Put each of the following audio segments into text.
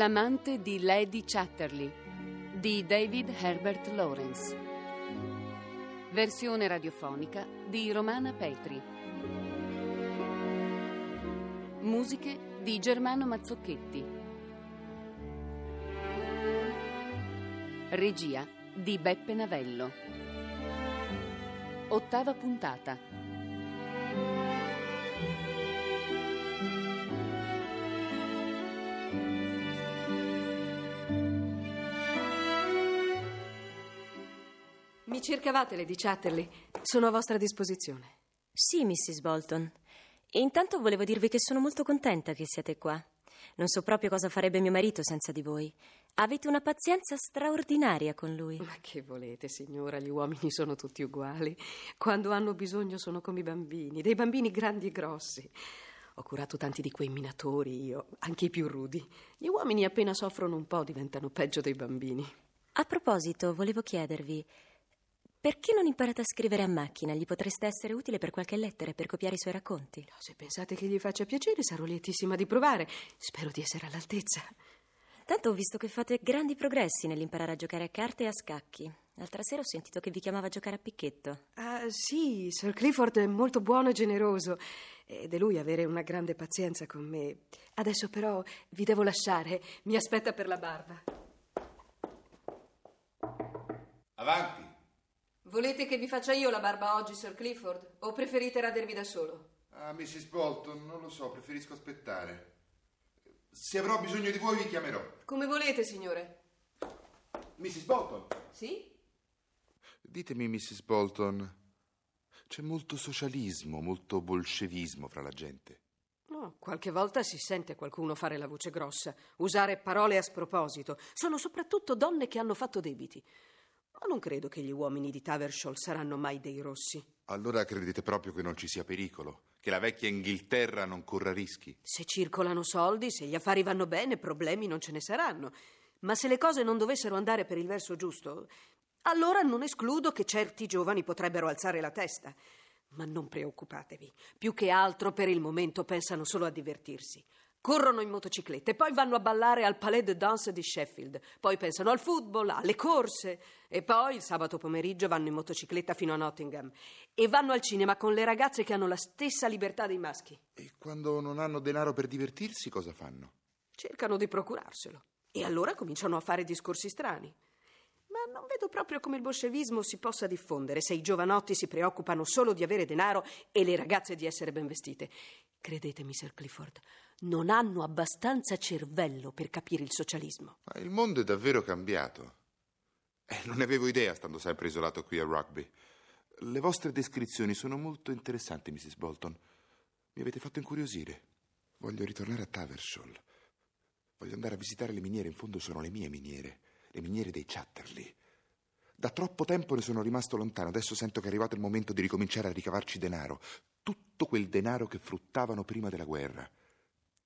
L'amante di Lady Chatterley di David Herbert Lawrence. Versione radiofonica di Romana Petri. Musiche di Germano Mazzocchetti. Regia di Beppe Navello. Ottava puntata. Cercavate, Lady Chatterley. Sono a vostra disposizione. Sì, Mrs. Bolton. Intanto volevo dirvi che sono molto contenta che siate qua. Non so proprio cosa farebbe mio marito senza di voi. Avete una pazienza straordinaria con lui. Ma che volete, signora? Gli uomini sono tutti uguali. Quando hanno bisogno sono come i bambini, dei bambini grandi e grossi. Ho curato tanti di quei minatori io, anche i più rudi. Gli uomini appena soffrono un po' diventano peggio dei bambini. A proposito, volevo chiedervi, perché non imparate a scrivere a macchina? Gli potreste essere utile per qualche lettera e per copiare i suoi racconti. Se pensate che gli faccia piacere, sarò lietissima di provare. Spero di essere all'altezza. Tanto ho visto che fate grandi progressi nell'imparare a giocare a carte e a scacchi. L'altra sera ho sentito che vi chiamava a giocare a picchetto. Ah, sì, Sir Clifford è molto buono e generoso. Ed è lui avere una grande pazienza con me. Adesso però vi devo lasciare. Mi aspetta per la barba. Avanti. Volete che vi faccia io la barba oggi, Sir Clifford? O preferite radervi da solo? Ah, Mrs. Bolton, non lo so, preferisco aspettare. Se avrò bisogno di voi vi chiamerò. Come volete, signore. Mrs. Bolton. Sì? Ditemi, Mrs. Bolton, c'è molto socialismo, molto bolscevismo fra la gente. No, qualche volta si sente qualcuno fare la voce grossa, usare parole a sproposito. Sono soprattutto donne che hanno fatto debiti. Ma non credo che gli uomini di Tavershall saranno mai dei rossi. Allora credete proprio che non ci sia pericolo? Che la vecchia Inghilterra non corra rischi? Se circolano soldi, se gli affari vanno bene, problemi non ce ne saranno. Ma se le cose non dovessero andare per il verso giusto, allora non escludo che certi giovani potrebbero alzare la testa. Ma non preoccupatevi, più che altro per il momento pensano solo a divertirsi. Corrono in motociclette, poi vanno a ballare al Palais de Danse di Sheffield, poi pensano al football, alle corse e poi il sabato pomeriggio vanno in motocicletta fino a Nottingham e vanno al cinema con le ragazze che hanno la stessa libertà dei maschi. E quando non hanno denaro per divertirsi, cosa fanno? Cercano di procurarselo e allora cominciano a fare discorsi strani. Ma non vedo proprio come il bolscevismo si possa diffondere se i giovanotti si preoccupano solo di avere denaro e le ragazze di essere ben vestite. Credetemi, Sir Clifford, non hanno abbastanza cervello per capire il socialismo. Ma il mondo è davvero cambiato. Eh, non ne avevo idea stando sempre isolato qui a Rugby. Le vostre descrizioni sono molto interessanti, Mrs. Bolton. Mi avete fatto incuriosire. Voglio ritornare a Tavershall. Voglio andare a visitare le miniere, in fondo sono le mie miniere, le miniere dei Chatterley. Da troppo tempo ne sono rimasto lontano, adesso sento che è arrivato il momento di ricominciare a ricavarci denaro, tutto quel denaro che fruttavano prima della guerra.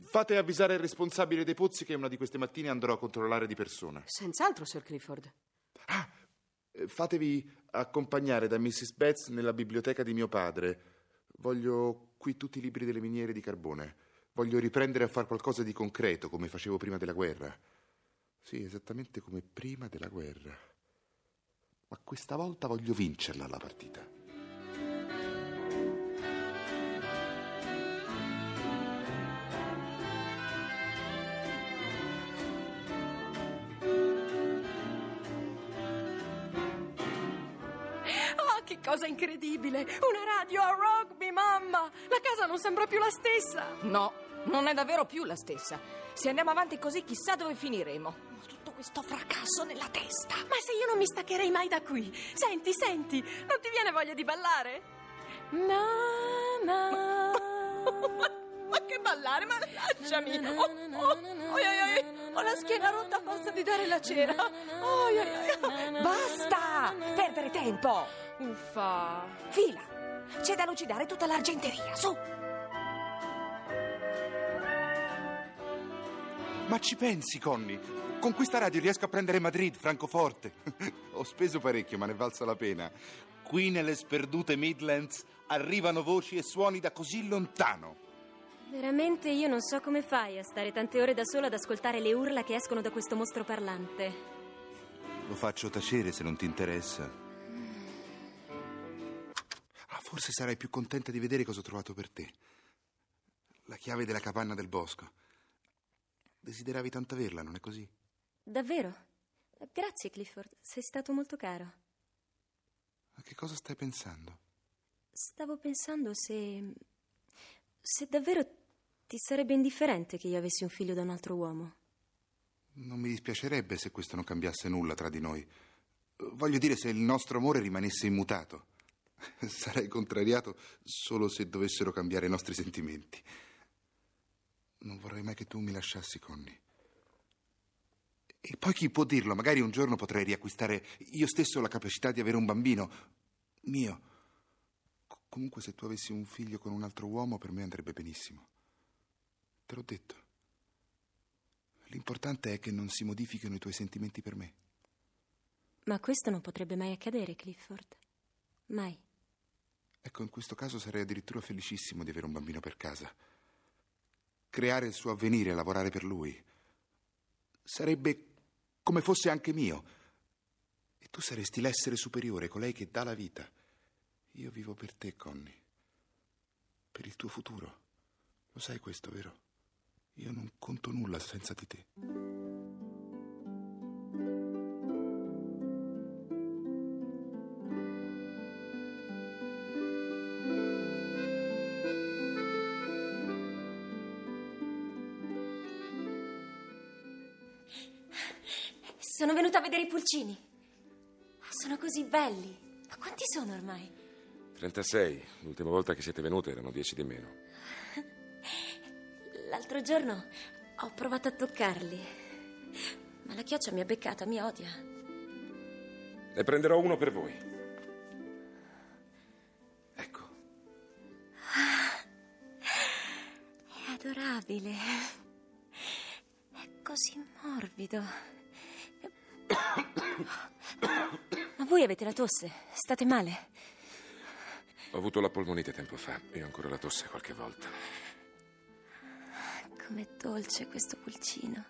Fate avvisare il responsabile dei pozzi che una di queste mattine andrò a controllare di persona. Senz'altro, Sir Clifford. Ah, eh, fatevi accompagnare da Mrs. Betts nella biblioteca di mio padre. Voglio qui tutti i libri delle miniere di carbone. Voglio riprendere a fare qualcosa di concreto, come facevo prima della guerra. Sì, esattamente come prima della guerra. Ma questa volta voglio vincerla la partita. Cosa incredibile! Una radio a rugby, mamma! La casa non sembra più la stessa! No, non è davvero più la stessa. Se andiamo avanti così, chissà dove finiremo. Ho tutto questo fracasso nella testa! Ma se io non mi staccherei mai da qui! Senti, senti, non ti viene voglia di ballare? Na, na. ma che ballare? Ma lasciami! Oh, oh, oh, oh, ho la schiena rotta a forza di dare la cera! Oh, oh, oh. Basta! Perdere tempo! Uffa! Fila! C'è da lucidare tutta l'argenteria, su! Ma ci pensi, Conny? Con questa radio riesco a prendere Madrid, Francoforte. Ho speso parecchio, ma ne valsa la pena. Qui nelle sperdute Midlands arrivano voci e suoni da così lontano. Veramente io non so come fai a stare tante ore da sola ad ascoltare le urla che escono da questo mostro parlante. Lo faccio tacere se non ti interessa. Ah, forse sarai più contenta di vedere cosa ho trovato per te. La chiave della capanna del bosco. Desideravi tanto averla, non è così? Davvero? Grazie, Clifford. Sei stato molto caro. A che cosa stai pensando? Stavo pensando se. se davvero ti sarebbe indifferente che io avessi un figlio da un altro uomo. Non mi dispiacerebbe se questo non cambiasse nulla tra di noi. Voglio dire, se il nostro amore rimanesse immutato. Sarei contrariato solo se dovessero cambiare i nostri sentimenti. Non vorrei mai che tu mi lasciassi, Connie. E poi chi può dirlo? Magari un giorno potrei riacquistare io stesso la capacità di avere un bambino mio. Co- comunque, se tu avessi un figlio con un altro uomo, per me andrebbe benissimo. Te l'ho detto. L'importante è che non si modifichino i tuoi sentimenti per me. Ma questo non potrebbe mai accadere, Clifford. Mai. Ecco, in questo caso sarei addirittura felicissimo di avere un bambino per casa. Creare il suo avvenire, lavorare per lui. Sarebbe come fosse anche mio. E tu saresti l'essere superiore, colei che dà la vita. Io vivo per te, Connie. Per il tuo futuro. Lo sai questo, vero? Io non conto nulla senza di te. Sono venuta a vedere i pulcini. Sono così belli. Ma quanti sono ormai? 36. L'ultima volta che siete venute erano 10 di meno. L'altro giorno ho provato a toccarli. Ma la chioccia mi ha beccata, mi odia. Ne prenderò uno per voi. Ecco, È adorabile. È così morbido. Ma voi avete la tosse? State male? Ho avuto la polmonite tempo fa e ho ancora la tosse qualche volta. Com'è dolce questo pulcino.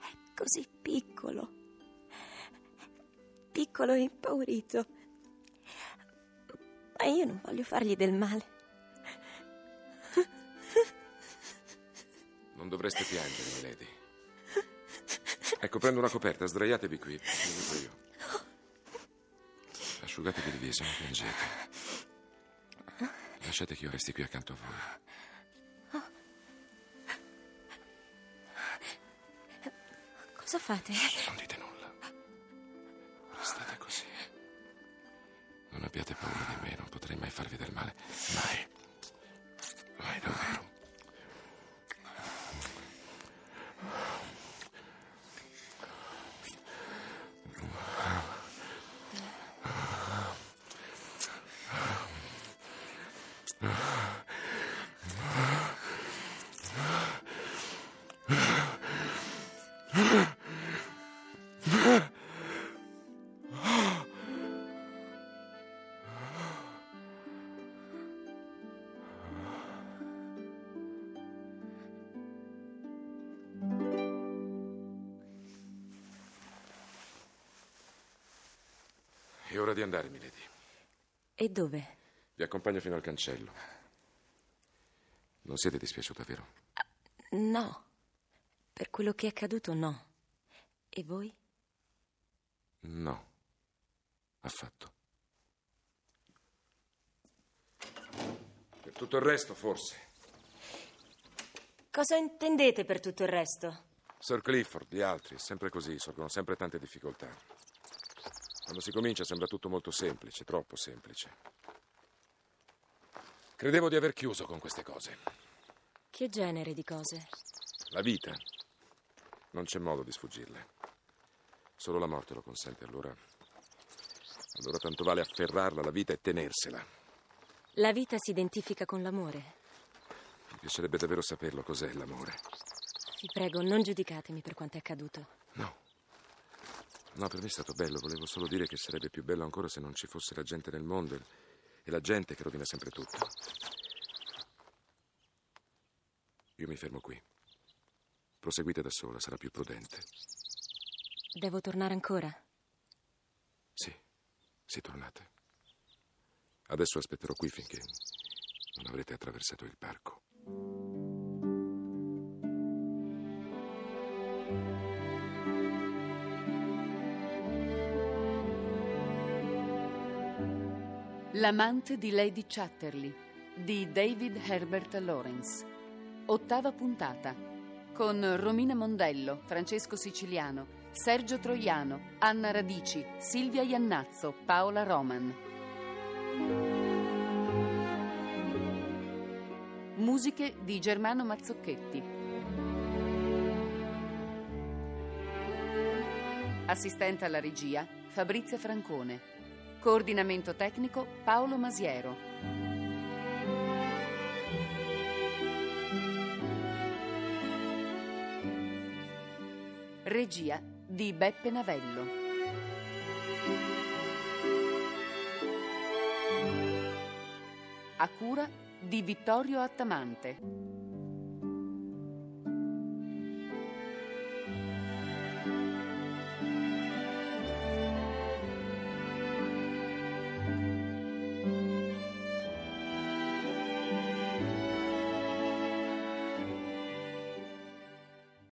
È così piccolo. Piccolo e impaurito. Ma io non voglio fargli del male. Non dovreste piangere, milady. Ecco, prendo una coperta, sdraiatevi qui. Aiuto io. Asciugatevi il viso, non piangete. Lasciate che io resti qui accanto a voi. Cosa fate? Non dite nulla. Restate così. Non abbiate paura di me, non potrei mai farvi del male. Mai. Mai davvero. È ora di andare, milady. E dove? Vi accompagno fino al cancello. Non siete dispiaciuta, vero? No. Per quello che è accaduto, no. E voi? No. Affatto. Per tutto il resto, forse. Cosa intendete per tutto il resto? Sir Clifford, gli altri, è sempre così, sorgono sempre tante difficoltà. Quando si comincia sembra tutto molto semplice, troppo semplice. Credevo di aver chiuso con queste cose. Che genere di cose? La vita. Non c'è modo di sfuggirle. Solo la morte lo consente, allora. Allora tanto vale afferrarla la vita e tenersela. La vita si identifica con l'amore. Mi piacerebbe davvero saperlo cos'è l'amore. Vi prego, non giudicatemi per quanto è accaduto. No. No, per me è stato bello. Volevo solo dire che sarebbe più bello ancora se non ci fosse la gente nel mondo e la gente che rovina sempre tutto. Io mi fermo qui. Proseguite da sola, sarà più prudente. Devo tornare ancora? Sì, sì, tornate. Adesso aspetterò qui finché non avrete attraversato il parco. L'amante di Lady Chatterley di David Herbert Lawrence. Ottava puntata. Con Romina Mondello, Francesco Siciliano, Sergio Troiano, Anna Radici, Silvia Iannazzo, Paola Roman. Musiche di Germano Mazzocchetti. Assistente alla regia Fabrizia Francone. Coordinamento tecnico Paolo Masiero. Regia di Beppe Navello. A cura di Vittorio Attamante.